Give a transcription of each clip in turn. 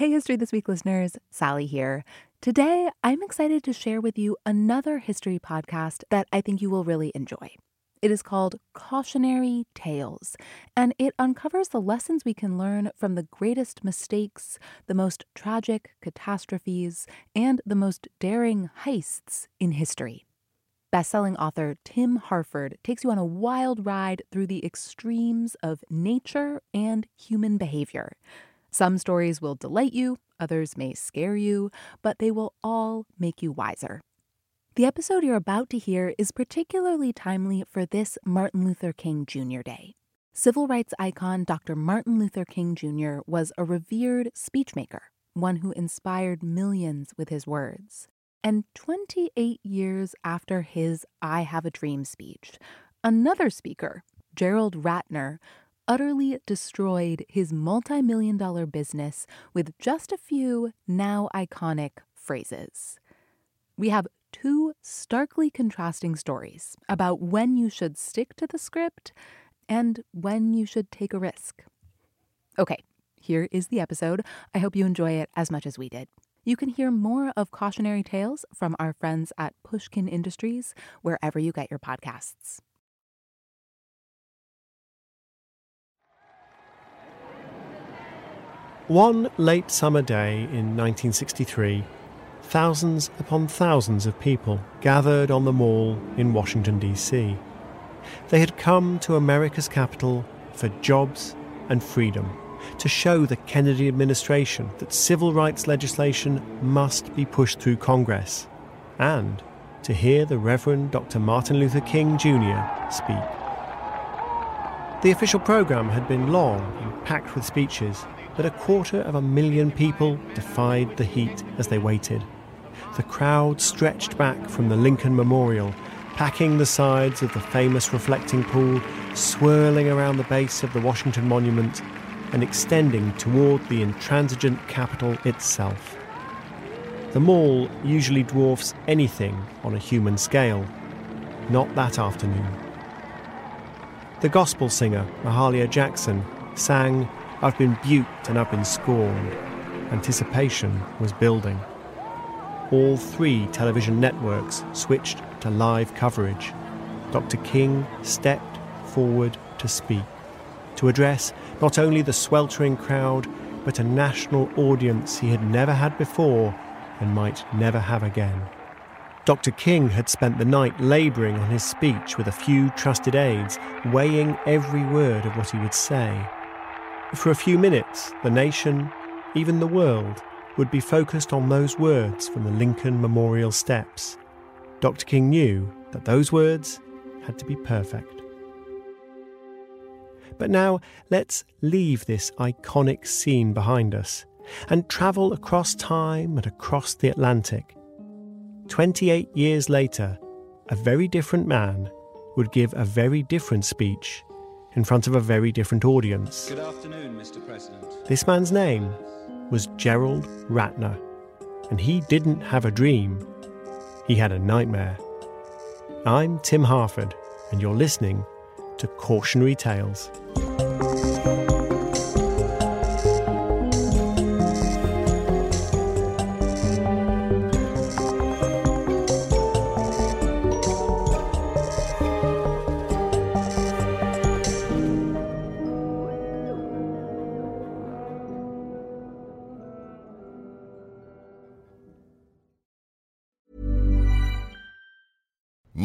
Hey, History This Week listeners, Sally here. Today, I'm excited to share with you another history podcast that I think you will really enjoy. It is called Cautionary Tales, and it uncovers the lessons we can learn from the greatest mistakes, the most tragic catastrophes, and the most daring heists in history. Bestselling author Tim Harford takes you on a wild ride through the extremes of nature and human behavior. Some stories will delight you, others may scare you, but they will all make you wiser. The episode you're about to hear is particularly timely for this Martin Luther King Jr. Day. Civil rights icon Dr. Martin Luther King Jr. was a revered speechmaker, one who inspired millions with his words. And 28 years after his I Have a Dream speech, another speaker, Gerald Ratner, utterly destroyed his multi million dollar business with just a few now iconic phrases. We have two starkly contrasting stories about when you should stick to the script and when you should take a risk. Okay, here is the episode. I hope you enjoy it as much as we did. You can hear more of cautionary tales from our friends at Pushkin Industries wherever you get your podcasts. One late summer day in 1963, thousands upon thousands of people gathered on the mall in Washington, D.C. They had come to America's capital for jobs and freedom, to show the Kennedy administration that civil rights legislation must be pushed through Congress, and to hear the Reverend Dr. Martin Luther King Jr. speak. The official program had been long and packed with speeches, but a quarter of a million people defied the heat as they waited the crowd stretched back from the Lincoln Memorial, packing the sides of the famous reflecting pool, swirling around the base of the Washington Monument, and extending toward the intransigent Capitol itself. The mall usually dwarfs anything on a human scale. Not that afternoon. The gospel singer, Mahalia Jackson, sang, I've been buked and I've been scorned. Anticipation was building all three television networks switched to live coverage. Dr. King stepped forward to speak, to address not only the sweltering crowd, but a national audience he had never had before and might never have again. Dr. King had spent the night labouring on his speech with a few trusted aides, weighing every word of what he would say. For a few minutes, the nation, even the world, would be focused on those words from the Lincoln Memorial steps. Dr. King knew that those words had to be perfect. But now let's leave this iconic scene behind us and travel across time and across the Atlantic. 28 years later, a very different man would give a very different speech in front of a very different audience. Good afternoon, Mr. President. This man's name was Gerald Ratner, and he didn't have a dream, he had a nightmare. I'm Tim Harford, and you're listening to Cautionary Tales.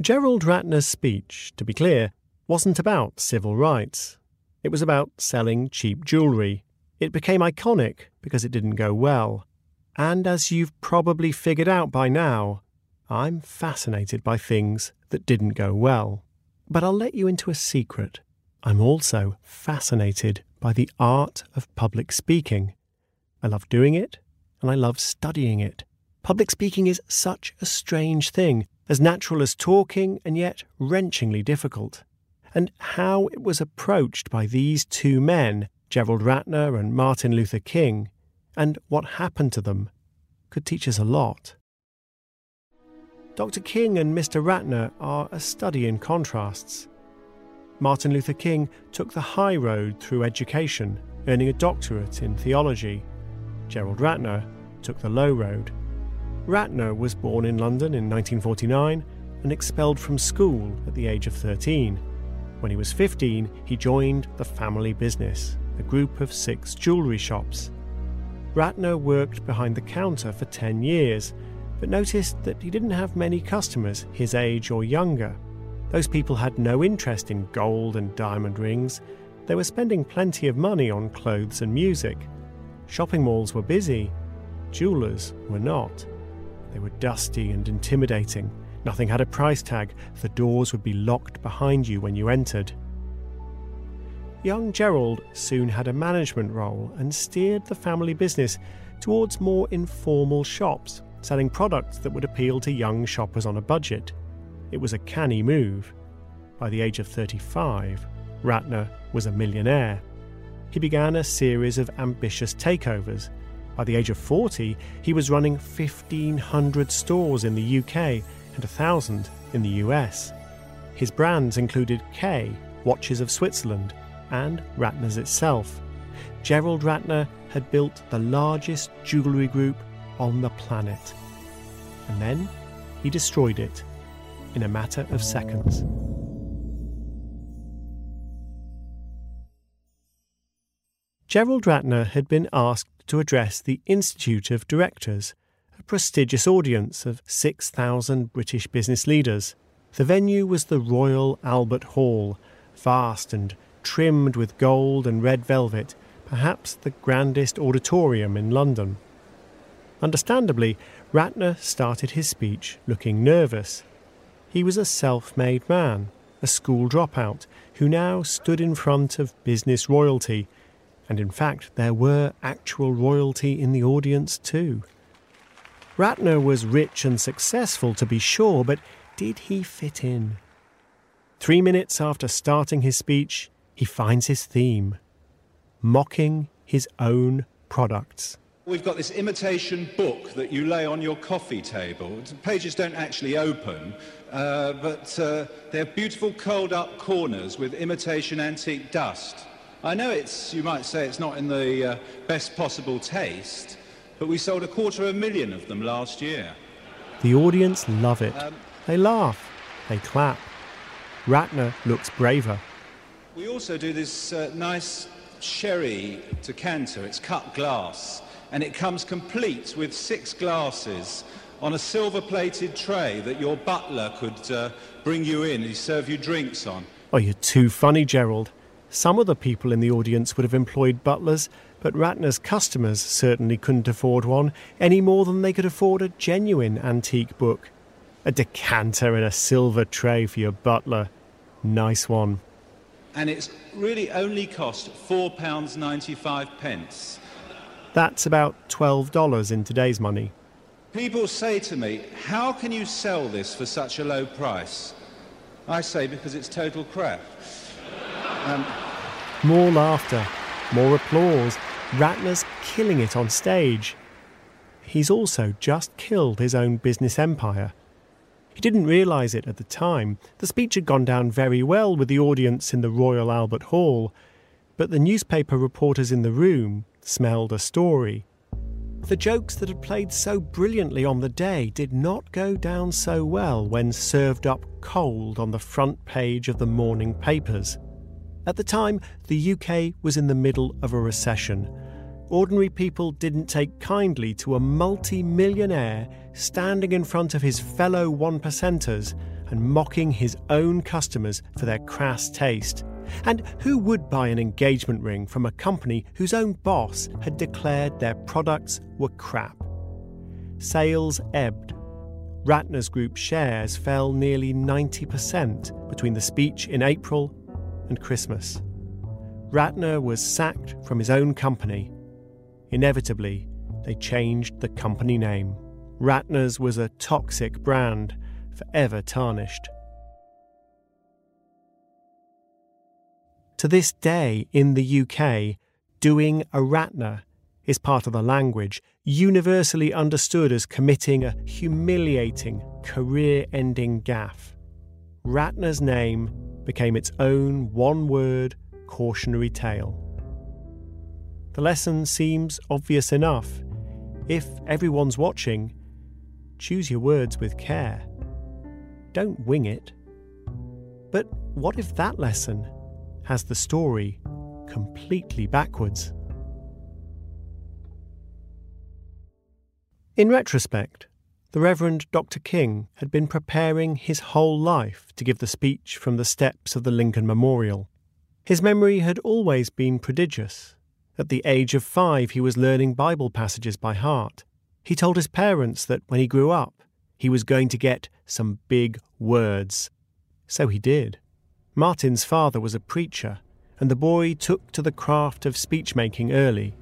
Gerald Ratner's speech, to be clear, wasn't about civil rights. It was about selling cheap jewellery. It became iconic because it didn't go well. And as you've probably figured out by now, I'm fascinated by things that didn't go well. But I'll let you into a secret. I'm also fascinated by the art of public speaking. I love doing it, and I love studying it. Public speaking is such a strange thing, as natural as talking and yet wrenchingly difficult. And how it was approached by these two men, Gerald Ratner and Martin Luther King, and what happened to them, could teach us a lot. Dr. King and Mr. Ratner are a study in contrasts. Martin Luther King took the high road through education, earning a doctorate in theology. Gerald Ratner took the low road. Ratner was born in London in 1949 and expelled from school at the age of 13. When he was 15, he joined the family business, a group of six jewellery shops. Ratner worked behind the counter for 10 years, but noticed that he didn't have many customers his age or younger. Those people had no interest in gold and diamond rings. They were spending plenty of money on clothes and music. Shopping malls were busy. Jewelers were not. They were dusty and intimidating. Nothing had a price tag. The doors would be locked behind you when you entered. Young Gerald soon had a management role and steered the family business towards more informal shops, selling products that would appeal to young shoppers on a budget. It was a canny move. By the age of 35, Ratner was a millionaire. He began a series of ambitious takeovers. By the age of 40, he was running 1,500 stores in the UK and 1,000 in the US. His brands included Kay, Watches of Switzerland, and Ratner's itself. Gerald Ratner had built the largest jewellery group on the planet. And then he destroyed it in a matter of seconds. Gerald Ratner had been asked to address the Institute of Directors, a prestigious audience of 6,000 British business leaders. The venue was the Royal Albert Hall, vast and trimmed with gold and red velvet, perhaps the grandest auditorium in London. Understandably, Ratner started his speech looking nervous. He was a self made man, a school dropout, who now stood in front of business royalty, and in fact, there were actual royalty in the audience too. Ratner was rich and successful, to be sure, but did he fit in? Three minutes after starting his speech, he finds his theme mocking his own products. We've got this imitation book that you lay on your coffee table. The pages don't actually open, uh, but uh, they're beautiful curled up corners with imitation antique dust. I know it's, you might say it's not in the uh, best possible taste, but we sold a quarter of a million of them last year. The audience love it. Um, they laugh, they clap. Ratner looks braver. We also do this uh, nice sherry decanter. It's cut glass and it comes complete with six glasses on a silver plated tray that your butler could uh, bring you in and serve you drinks on. Oh, you're too funny, Gerald. Some of the people in the audience would have employed butlers, but Ratner's customers certainly couldn't afford one any more than they could afford a genuine antique book. A decanter and a silver tray for your butler. Nice one. And it's really only cost £4.95. pence. That's about $12 in today's money. People say to me, How can you sell this for such a low price? I say, Because it's total crap. Um, more laughter, more applause. Ratner's killing it on stage. He's also just killed his own business empire. He didn't realise it at the time. The speech had gone down very well with the audience in the Royal Albert Hall, but the newspaper reporters in the room smelled a story. The jokes that had played so brilliantly on the day did not go down so well when served up cold on the front page of the morning papers. At the time, the UK was in the middle of a recession. Ordinary people didn't take kindly to a multi millionaire standing in front of his fellow one percenters and mocking his own customers for their crass taste. And who would buy an engagement ring from a company whose own boss had declared their products were crap? Sales ebbed. Ratner's Group shares fell nearly 90% between the speech in April and Christmas. Ratner was sacked from his own company. Inevitably, they changed the company name. Ratner's was a toxic brand, forever tarnished. To this day in the UK, doing a Ratner is part of the language, universally understood as committing a humiliating, career ending gaffe. Ratner's name became its own one word cautionary tale. The lesson seems obvious enough. If everyone's watching, choose your words with care. Don't wing it. But what if that lesson has the story completely backwards? In retrospect, the Reverend Dr. King had been preparing his whole life to give the speech from the steps of the Lincoln Memorial. His memory had always been prodigious. At the age of five, he was learning Bible passages by heart. He told his parents that when he grew up, he was going to get some big words. So he did. Martin's father was a preacher, and the boy took to the craft of speech making early.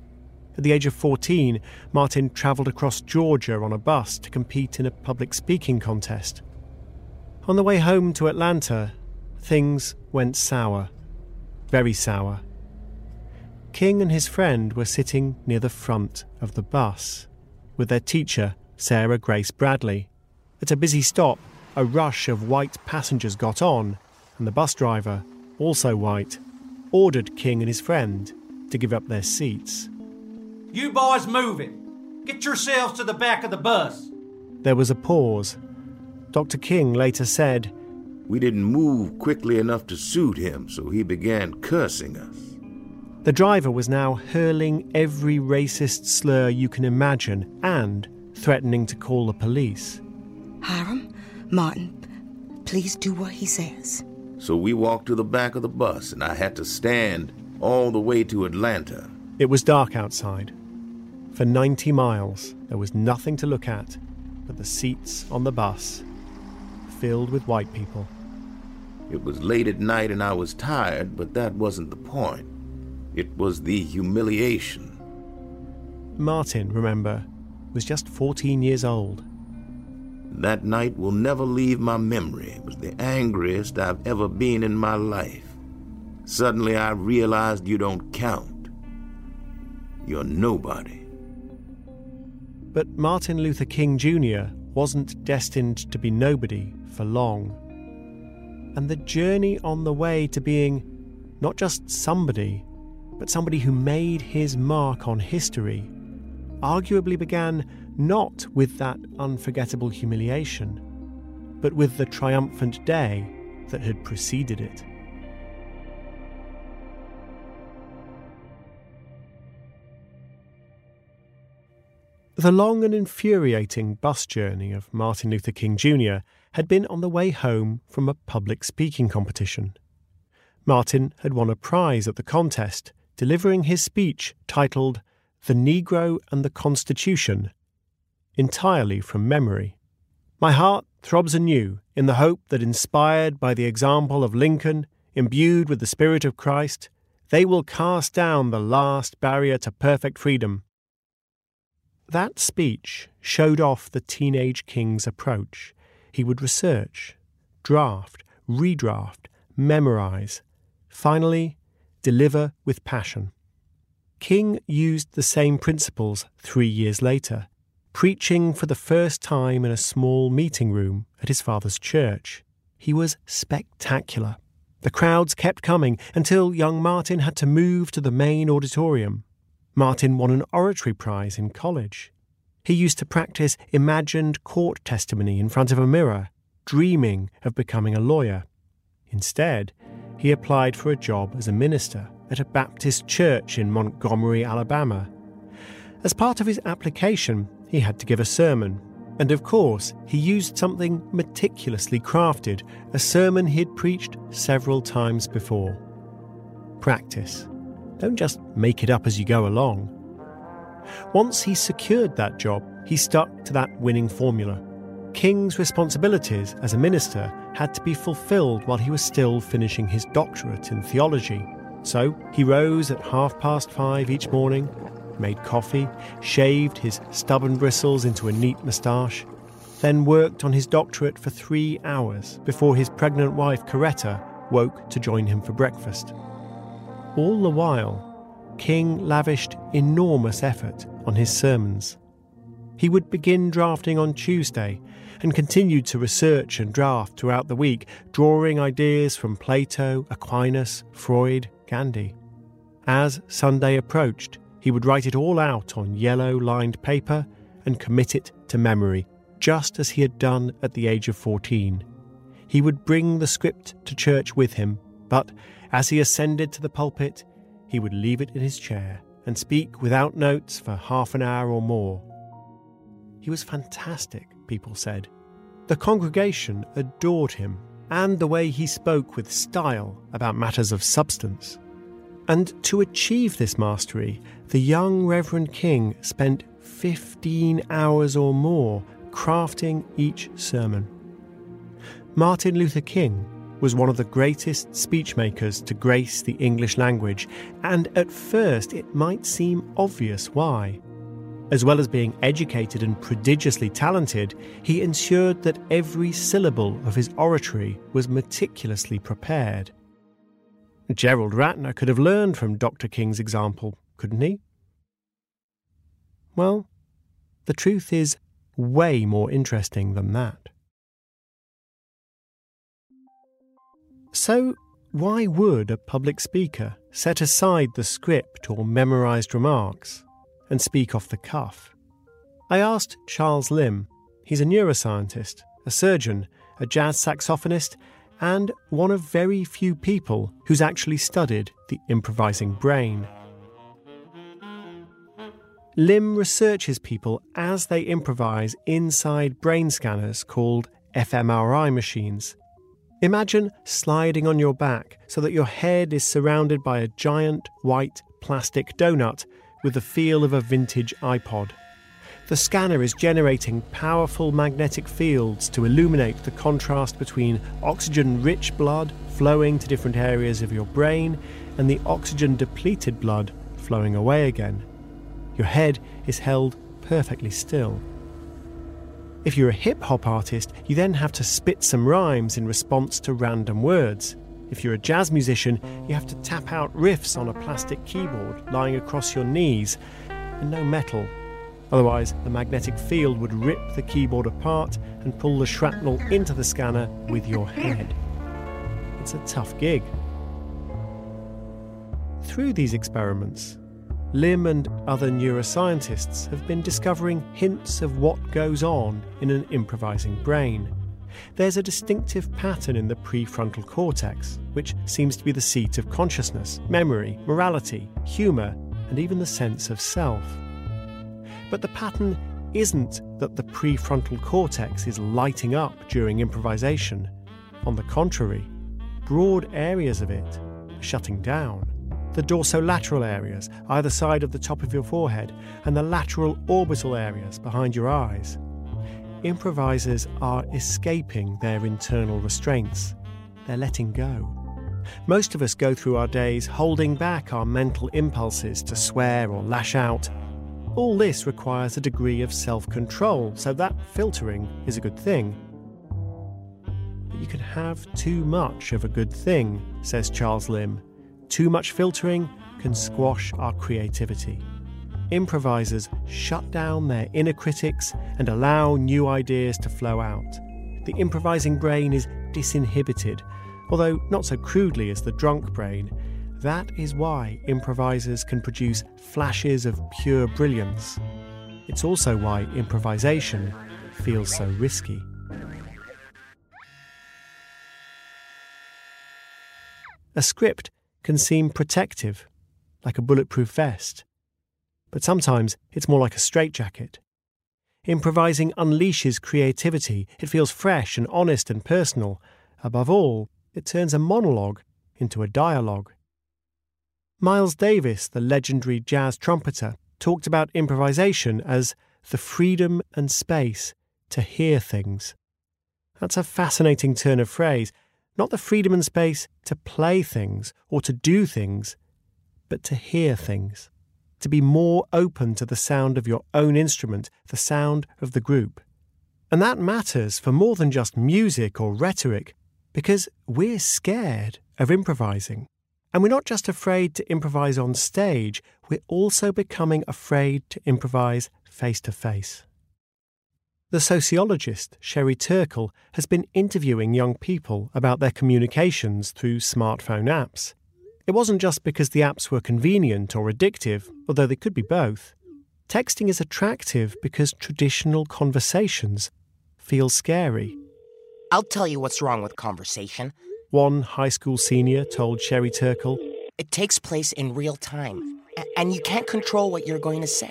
At the age of 14, Martin travelled across Georgia on a bus to compete in a public speaking contest. On the way home to Atlanta, things went sour. Very sour. King and his friend were sitting near the front of the bus with their teacher, Sarah Grace Bradley. At a busy stop, a rush of white passengers got on, and the bus driver, also white, ordered King and his friend to give up their seats. You boys move it. Get yourselves to the back of the bus. There was a pause. Dr. King later said, We didn't move quickly enough to suit him, so he began cursing us. The driver was now hurling every racist slur you can imagine and threatening to call the police. Hiram, Martin, please do what he says. So we walked to the back of the bus, and I had to stand all the way to Atlanta. It was dark outside. For 90 miles, there was nothing to look at but the seats on the bus, filled with white people. It was late at night and I was tired, but that wasn't the point. It was the humiliation. Martin, remember, was just 14 years old. That night will never leave my memory. It was the angriest I've ever been in my life. Suddenly I realized you don't count. You're nobody. But Martin Luther King Jr. wasn't destined to be nobody for long. And the journey on the way to being not just somebody, but somebody who made his mark on history arguably began not with that unforgettable humiliation, but with the triumphant day that had preceded it. The long and infuriating bus journey of Martin Luther King Jr. had been on the way home from a public speaking competition. Martin had won a prize at the contest, delivering his speech titled The Negro and the Constitution, entirely from memory. My heart throbs anew in the hope that, inspired by the example of Lincoln, imbued with the Spirit of Christ, they will cast down the last barrier to perfect freedom that speech showed off the teenage king's approach. He would research, draft, redraft, memorize, finally, deliver with passion. King used the same principles three years later, preaching for the first time in a small meeting room at his father's church. He was spectacular. The crowds kept coming until young Martin had to move to the main auditorium. Martin won an oratory prize in college. He used to practice imagined court testimony in front of a mirror, dreaming of becoming a lawyer. Instead, he applied for a job as a minister at a Baptist church in Montgomery, Alabama. As part of his application, he had to give a sermon. And of course, he used something meticulously crafted, a sermon he'd preached several times before. Practice. Don't just make it up as you go along. Once he secured that job, he stuck to that winning formula. King's responsibilities as a minister had to be fulfilled while he was still finishing his doctorate in theology. So he rose at half past five each morning, made coffee, shaved his stubborn bristles into a neat moustache, then worked on his doctorate for three hours before his pregnant wife Coretta woke to join him for breakfast. All the while, King lavished enormous effort on his sermons. He would begin drafting on Tuesday and continued to research and draft throughout the week, drawing ideas from Plato, Aquinas, Freud, Gandhi. As Sunday approached, he would write it all out on yellow lined paper and commit it to memory, just as he had done at the age of 14. He would bring the script to church with him, but as he ascended to the pulpit, he would leave it in his chair and speak without notes for half an hour or more. He was fantastic, people said. The congregation adored him and the way he spoke with style about matters of substance. And to achieve this mastery, the young Reverend King spent 15 hours or more crafting each sermon. Martin Luther King was one of the greatest speechmakers to grace the English language, and at first it might seem obvious why. As well as being educated and prodigiously talented, he ensured that every syllable of his oratory was meticulously prepared. Gerald Ratner could have learned from Dr. King's example, couldn't he? Well, the truth is way more interesting than that. So, why would a public speaker set aside the script or memorized remarks and speak off the cuff. I asked Charles Limb. He's a neuroscientist, a surgeon, a jazz saxophonist, and one of very few people who's actually studied the improvising brain. Limb researches people as they improvise inside brain scanners called fMRI machines. Imagine sliding on your back so that your head is surrounded by a giant white plastic donut with the feel of a vintage iPod. The scanner is generating powerful magnetic fields to illuminate the contrast between oxygen rich blood flowing to different areas of your brain and the oxygen depleted blood flowing away again. Your head is held perfectly still. If you're a hip hop artist, you then have to spit some rhymes in response to random words. If you're a jazz musician, you have to tap out riffs on a plastic keyboard lying across your knees, and no metal. Otherwise, the magnetic field would rip the keyboard apart and pull the shrapnel into the scanner with your head. It's a tough gig. Through these experiments, Limb and other neuroscientists have been discovering hints of what goes on in an improvising brain there's a distinctive pattern in the prefrontal cortex, which seems to be the seat of consciousness, memory, morality, humour, and even the sense of self. But the pattern isn't that the prefrontal cortex is lighting up during improvisation. On the contrary, broad areas of it are shutting down. The dorsolateral areas, either side of the top of your forehead, and the lateral orbital areas behind your eyes improvisers are escaping their internal restraints. They're letting go. Most of us go through our days holding back our mental impulses to swear or lash out. All this requires a degree of self control, so that filtering is a good thing. But you can have too much of a good thing, says Charles Limb. Too much filtering can squash our creativity improvisers shut down their inner critics and allow new ideas to flow out. The improvising brain is disinhibited, although not so crudely as the drunk brain. That is why improvisers can produce flashes of pure brilliance. It's also why improvisation feels so risky. A script can seem protective, like a bulletproof vest but sometimes it's more like a straitjacket. Improvising unleashes creativity. It feels fresh and honest and personal. Above all, it turns a monologue into a dialogue. Miles Davis, the legendary jazz trumpeter, talked about improvisation as the freedom and space to hear things. That's a fascinating turn of phrase. Not the freedom and space to play things or to do things, but to hear things. To be more open to the sound of your own instrument, the sound of the group. And that matters for more than just music or rhetoric, because we're scared of improvising. And we're not just afraid to improvise on stage, we're also becoming afraid to improvise face to face. The sociologist Sherry Turkle has been interviewing young people about their communications through smartphone apps. It wasn't just because the apps were convenient or addictive, although they could be both. Texting is attractive because traditional conversations feel scary. I'll tell you what's wrong with conversation. One high school senior told Sherry Turkle. It takes place in real time, and you can't control what you're going to say.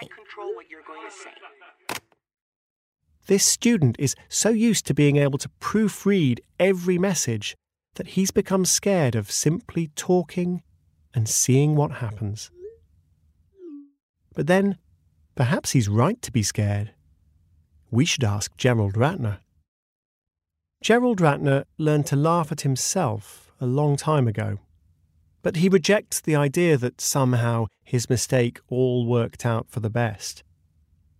This student is so used to being able to proofread every message that he's become scared of simply talking and seeing what happens. But then, perhaps he's right to be scared. We should ask Gerald Ratner. Gerald Ratner learned to laugh at himself a long time ago. But he rejects the idea that somehow his mistake all worked out for the best.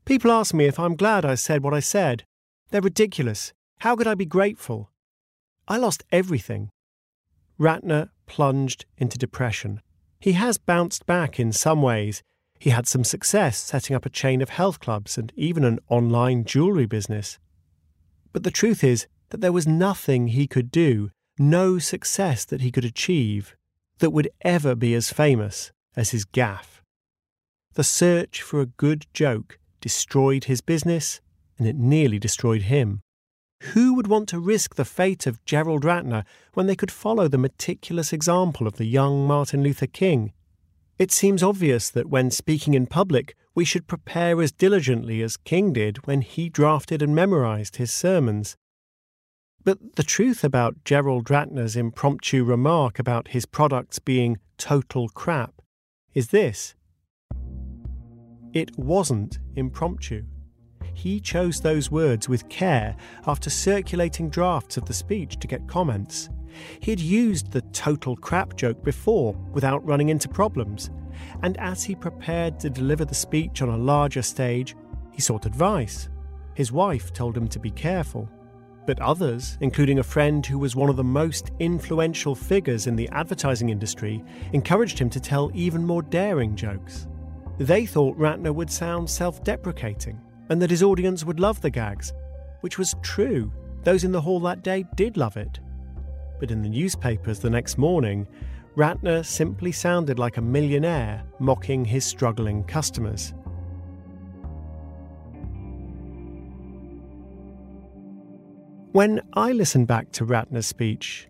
People ask me if I'm glad I said what I said. They're ridiculous. How could I be grateful? I lost everything. Ratner plunged into depression. He has bounced back in some ways. He had some success setting up a chain of health clubs and even an online jewellery business. But the truth is that there was nothing he could do, no success that he could achieve, that would ever be as famous as his gaffe. The search for a good joke destroyed his business, and it nearly destroyed him. Who would want to risk the fate of Gerald Ratner when they could follow the meticulous example of the young Martin Luther King? It seems obvious that when speaking in public, we should prepare as diligently as King did when he drafted and memorized his sermons. But the truth about Gerald Ratner's impromptu remark about his products being total crap is this it wasn't impromptu. He chose those words with care after circulating drafts of the speech to get comments. He'd used the total crap joke before without running into problems, and as he prepared to deliver the speech on a larger stage, he sought advice. His wife told him to be careful. But others, including a friend who was one of the most influential figures in the advertising industry, encouraged him to tell even more daring jokes. They thought Ratner would sound self deprecating and that his audience would love the gags, which was true. Those in the hall that day did love it. But in the newspapers the next morning, Ratner simply sounded like a millionaire mocking his struggling customers. When I listen back to Ratner's speech,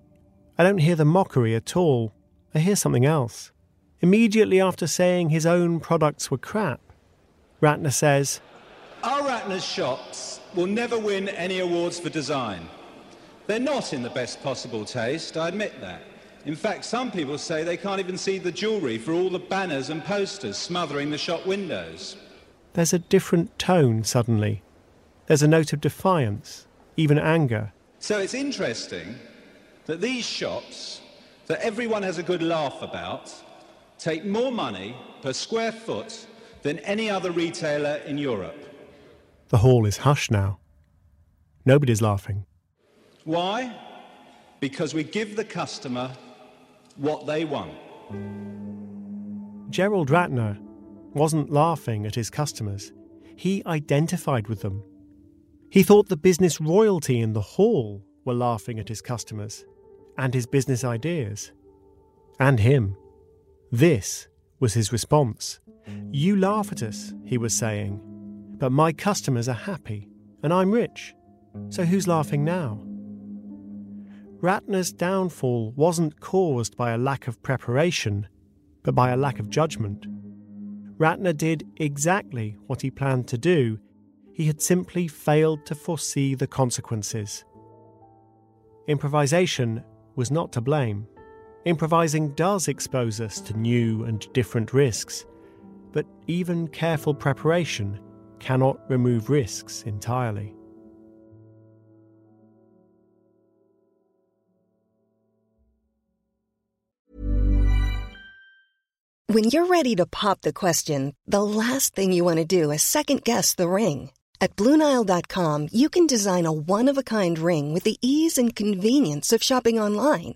I don't hear the mockery at all. I hear something else immediately after saying his own products were crap. Ratner says, Our Ratner's shops will never win any awards for design. They're not in the best possible taste, I admit that. In fact, some people say they can't even see the jewellery for all the banners and posters smothering the shop windows. There's a different tone suddenly. There's a note of defiance, even anger. So it's interesting that these shops, that everyone has a good laugh about, take more money per square foot than any other retailer in Europe. The hall is hushed now. Nobody's laughing. Why? Because we give the customer what they want. Gerald Ratner wasn't laughing at his customers. He identified with them. He thought the business royalty in the hall were laughing at his customers and his business ideas. And him. This was his response. You laugh at us, he was saying, but my customers are happy, and I'm rich. So who's laughing now? Ratner's downfall wasn't caused by a lack of preparation, but by a lack of judgment. Ratner did exactly what he planned to do. He had simply failed to foresee the consequences. Improvisation was not to blame. Improvising does expose us to new and different risks, but even careful preparation cannot remove risks entirely. When you're ready to pop the question, the last thing you want to do is second guess the ring. At Bluenile.com, you can design a one of a kind ring with the ease and convenience of shopping online.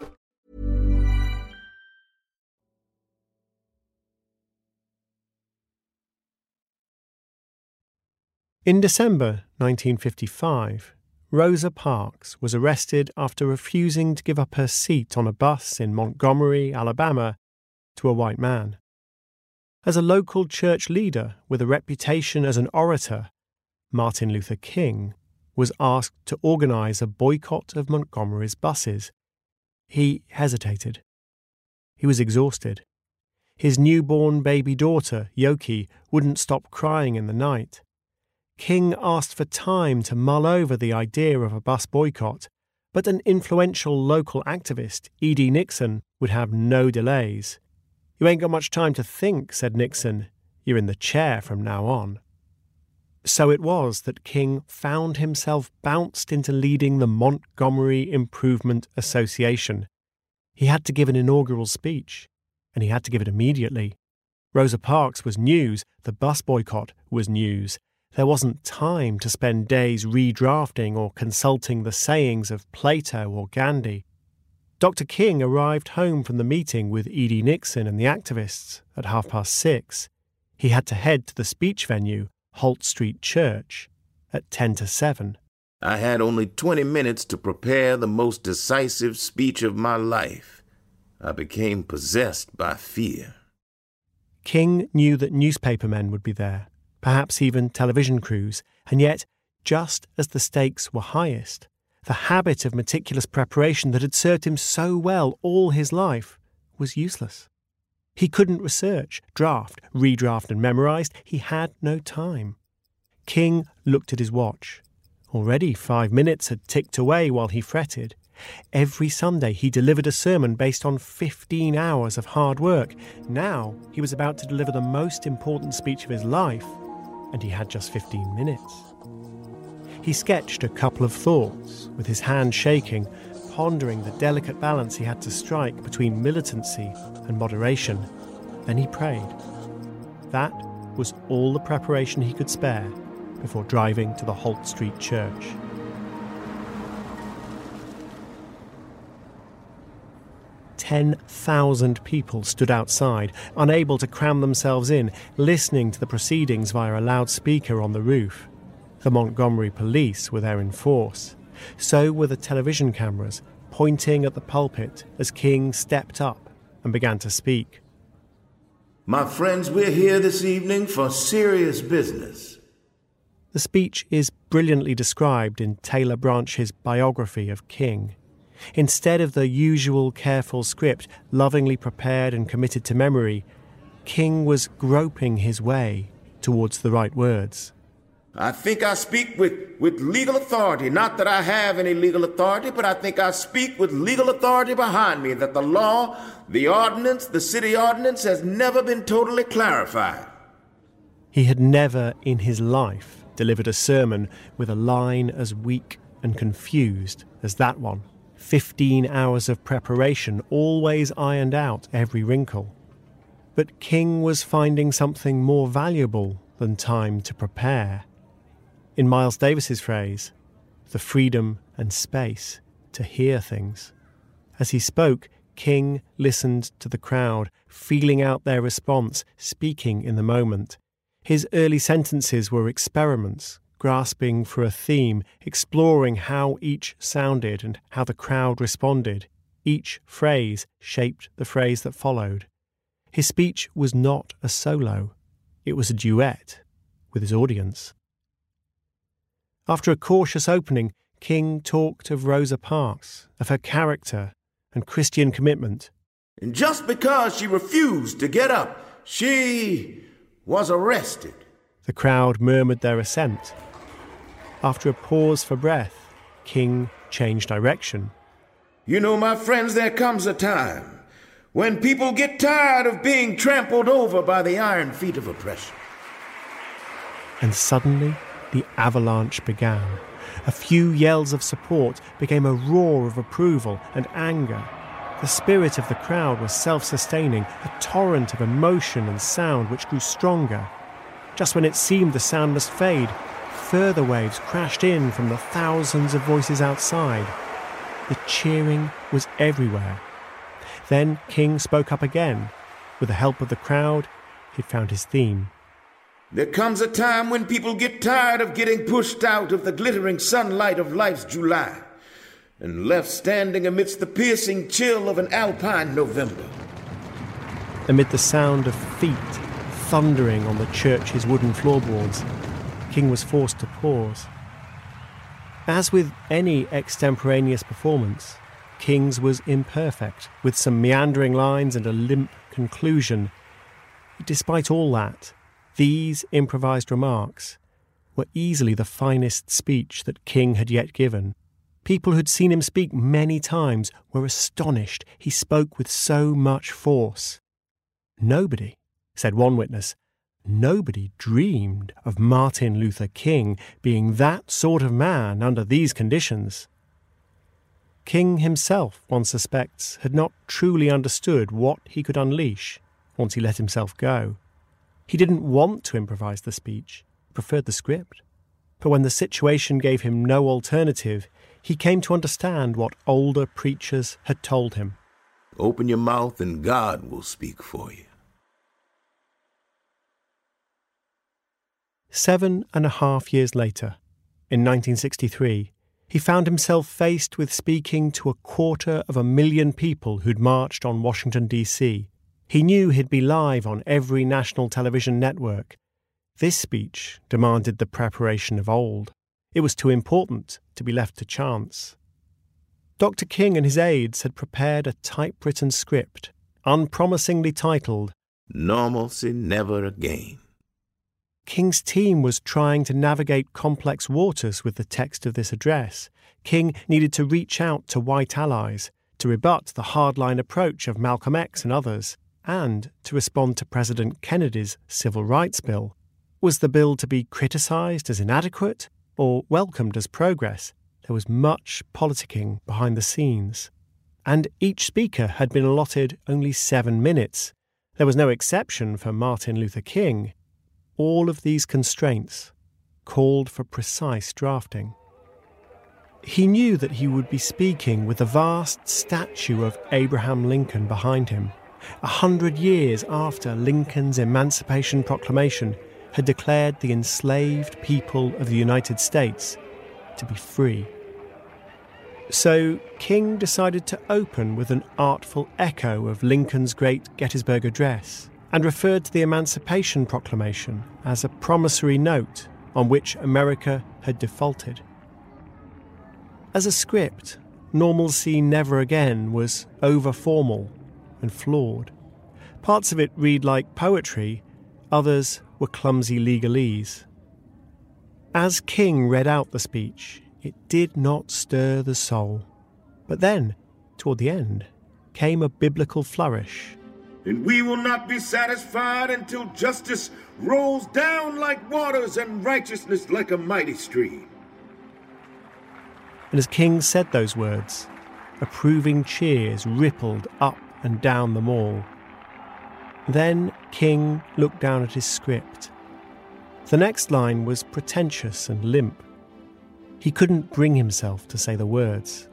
In December 1955, Rosa Parks was arrested after refusing to give up her seat on a bus in Montgomery, Alabama, to a white man. As a local church leader with a reputation as an orator, Martin Luther King was asked to organize a boycott of Montgomery's buses. He hesitated. He was exhausted. His newborn baby daughter, Yoki, wouldn't stop crying in the night. King asked for time to mull over the idea of a bus boycott, but an influential local activist, E.D. Nixon, would have no delays. You ain't got much time to think, said Nixon. You're in the chair from now on. So it was that King found himself bounced into leading the Montgomery Improvement Association. He had to give an inaugural speech, and he had to give it immediately. Rosa Parks was news, the bus boycott was news, there wasn't time to spend days redrafting or consulting the sayings of Plato or Gandhi. Dr. King arrived home from the meeting with E.D. Nixon and the activists at half past six. He had to head to the speech venue, Holt Street Church, at ten to seven. I had only 20 minutes to prepare the most decisive speech of my life. I became possessed by fear. King knew that newspapermen would be there perhaps even television crews, and yet, just as the stakes were highest, the habit of meticulous preparation that had served him so well all his life was useless. He couldn't research, draft, redraft, and memorize. He had no time. King looked at his watch. Already five minutes had ticked away while he fretted. Every Sunday he delivered a sermon based on 15 hours of hard work. Now he was about to deliver the most important speech of his life and he had just 15 minutes. He sketched a couple of thoughts, with his hand shaking, pondering the delicate balance he had to strike between militancy and moderation. Then he prayed. That was all the preparation he could spare before driving to the Holt Street Church. 10,000 people stood outside, unable to cram themselves in, listening to the proceedings via a loudspeaker on the roof. The Montgomery police were there in force. So were the television cameras, pointing at the pulpit as King stepped up and began to speak. My friends, we're here this evening for serious business. The speech is brilliantly described in Taylor Branch's biography of King. Instead of the usual careful script, lovingly prepared and committed to memory, King was groping his way towards the right words. I think I speak with, with legal authority. Not that I have any legal authority, but I think I speak with legal authority behind me that the law, the ordinance, the city ordinance has never been totally clarified. He had never in his life delivered a sermon with a line as weak and confused as that one. 15 hours of preparation always ironed out every wrinkle. But King was finding something more valuable than time to prepare. In Miles Davis's phrase, the freedom and space to hear things. As he spoke, King listened to the crowd, feeling out their response, speaking in the moment. His early sentences were experiments, grasping for a theme, exploring how each sounded and how the crowd responded. each phrase shaped the phrase that followed. His speech was not a solo, it was a duet with his audience. After a cautious opening, King talked of Rosa Parks, of her character and Christian commitment. And just because she refused to get up, she was arrested. The crowd murmured their assent. After a pause for breath, King changed direction. You know, my friends, there comes a time when people get tired of being trampled over by the iron feet of oppression. And suddenly, the avalanche began. A few yells of support became a roar of approval and anger. The spirit of the crowd was self sustaining, a torrent of emotion and sound which grew stronger. Just when it seemed the sound must fade, further waves crashed in from the thousands of voices outside. The cheering was everywhere. Then King spoke up again. With the help of the crowd, he'd found his theme. There comes a time when people get tired of getting pushed out of the glittering sunlight of life's July and left standing amidst the piercing chill of an alpine November. Amid the sound of feet thundering on the church's wooden floorboards, King was forced to pause. As with any extemporaneous performance, King's was imperfect, with some meandering lines and a limp conclusion. Despite all that, these improvised remarks were easily the finest speech that King had yet given. People who'd seen him speak many times were astonished he spoke with so much force. Nobody, said one witness, nobody dreamed of Martin Luther King being that sort of man under these conditions. King himself, one suspects, had not truly understood what he could unleash once he let himself go. He didn't want to improvise the speech, preferred the script. But when the situation gave him no alternative, he came to understand what older preachers had told him. Open your mouth and God will speak for you. Seven and a half years later, in 1963, he found himself faced with speaking to a quarter of a million people who'd marched on Washington, D.C. He knew he'd be live on every national television network. This speech demanded the preparation of old. It was too important to be left to chance. Dr. King and his aides had prepared a typewritten script, unpromisingly titled Normalcy Never Again. King's team was trying to navigate complex waters with the text of this address. King needed to reach out to white allies to rebut the hardline approach of Malcolm X and others and to respond to President Kennedy's Civil Rights Bill. Was the bill to be criticised as inadequate or welcomed as progress? There was much politicking behind the scenes. And each speaker had been allotted only seven minutes. There was no exception for Martin Luther King. All of these constraints called for precise drafting. He knew that he would be speaking with a vast statue of Abraham Lincoln behind him a hundred years after Lincoln's Emancipation Proclamation had declared the enslaved people of the United States to be free. So King decided to open with an artful echo of Lincoln's great Gettysburg Address and referred to the Emancipation Proclamation as a promissory note on which America had defaulted. As a script, Normalcy Never Again was over formal and flawed. Parts of it read like poetry, others were clumsy legalese. As King read out the speech, it did not stir the soul. But then, toward the end, came a biblical flourish. And we will not be satisfied until justice rolls down like waters and righteousness like a mighty stream. And as King said those words, approving cheers rippled up and down the mall. Then King looked down at his script. The next line was pretentious and limp. He couldn't bring himself to say the words.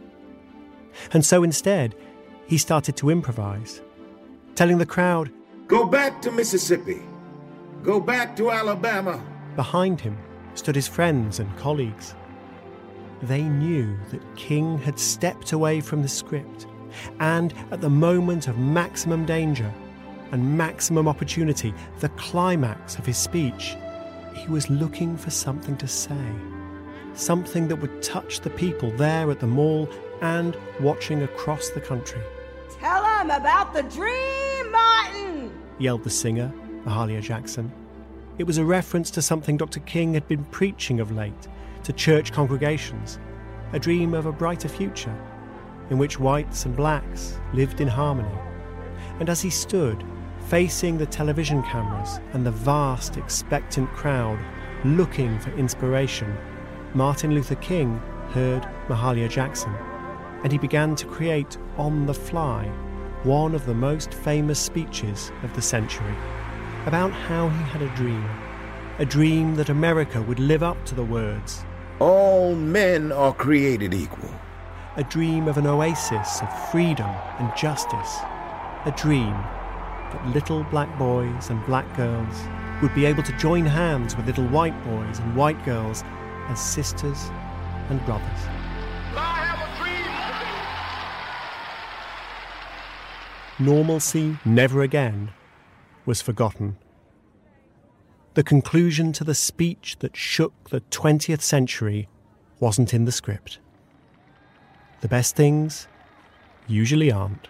And so instead, he started to improvise, telling the crowd, Go back to Mississippi. Go back to Alabama. Behind him stood his friends and colleagues. They knew that King had stepped away from the script And at the moment of maximum danger and maximum opportunity, the climax of his speech, he was looking for something to say. Something that would touch the people there at the mall and watching across the country. About the dream, Martin! yelled the singer, Mahalia Jackson. It was a reference to something Dr. King had been preaching of late to church congregations a dream of a brighter future in which whites and blacks lived in harmony. And as he stood, facing the television cameras and the vast, expectant crowd looking for inspiration, Martin Luther King heard Mahalia Jackson, and he began to create on the fly one of the most famous speeches of the century about how he had a dream, a dream that America would live up to the words All men are created equal. a dream of an oasis of freedom and justice, a dream that little black boys and black girls would be able to join hands with little white boys and white girls as sisters and brothers. Normalcy never again was forgotten. The conclusion to the speech that shook the 20th century wasn't in the script. The best things usually aren't.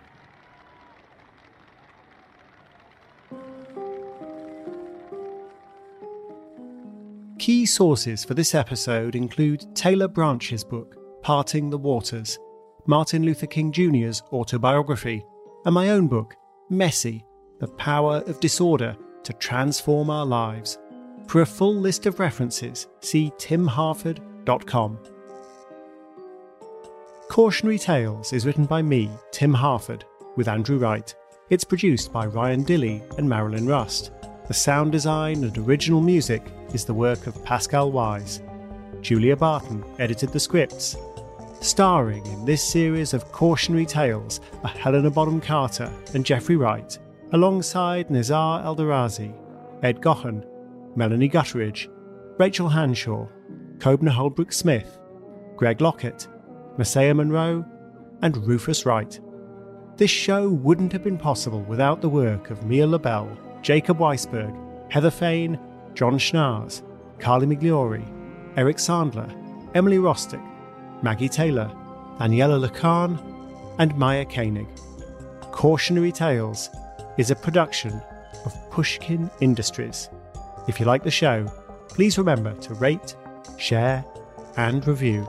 Key sources for this episode include Taylor Branch's book, Parting the Waters, Martin Luther King Jr.'s autobiography, and my own book, Messy The Power of Disorder to Transform Our Lives. For a full list of references, see timharford.com. Cautionary Tales is written by me, Tim Harford, with Andrew Wright. It's produced by Ryan Dilley and Marilyn Rust. The sound design and original music is the work of Pascal Wyse. Julia Barton edited the scripts. Starring in this series of cautionary tales are Helena Bonham Carter and Jeffrey Wright, alongside Nizar Eldarazi, Ed Gaughan, Melanie Gutteridge, Rachel Hanshaw, Kobna Holdbrook Smith, Greg Lockett, Messiah Monroe, and Rufus Wright. This show wouldn't have been possible without the work of Mia Lobel, Jacob Weisberg, Heather Fain, John Schnars, Carly Migliori, Eric Sandler, Emily Rostek, Maggie Taylor, Daniela Lakhan, and Maya Koenig. Cautionary Tales is a production of Pushkin Industries. If you like the show, please remember to rate, share, and review.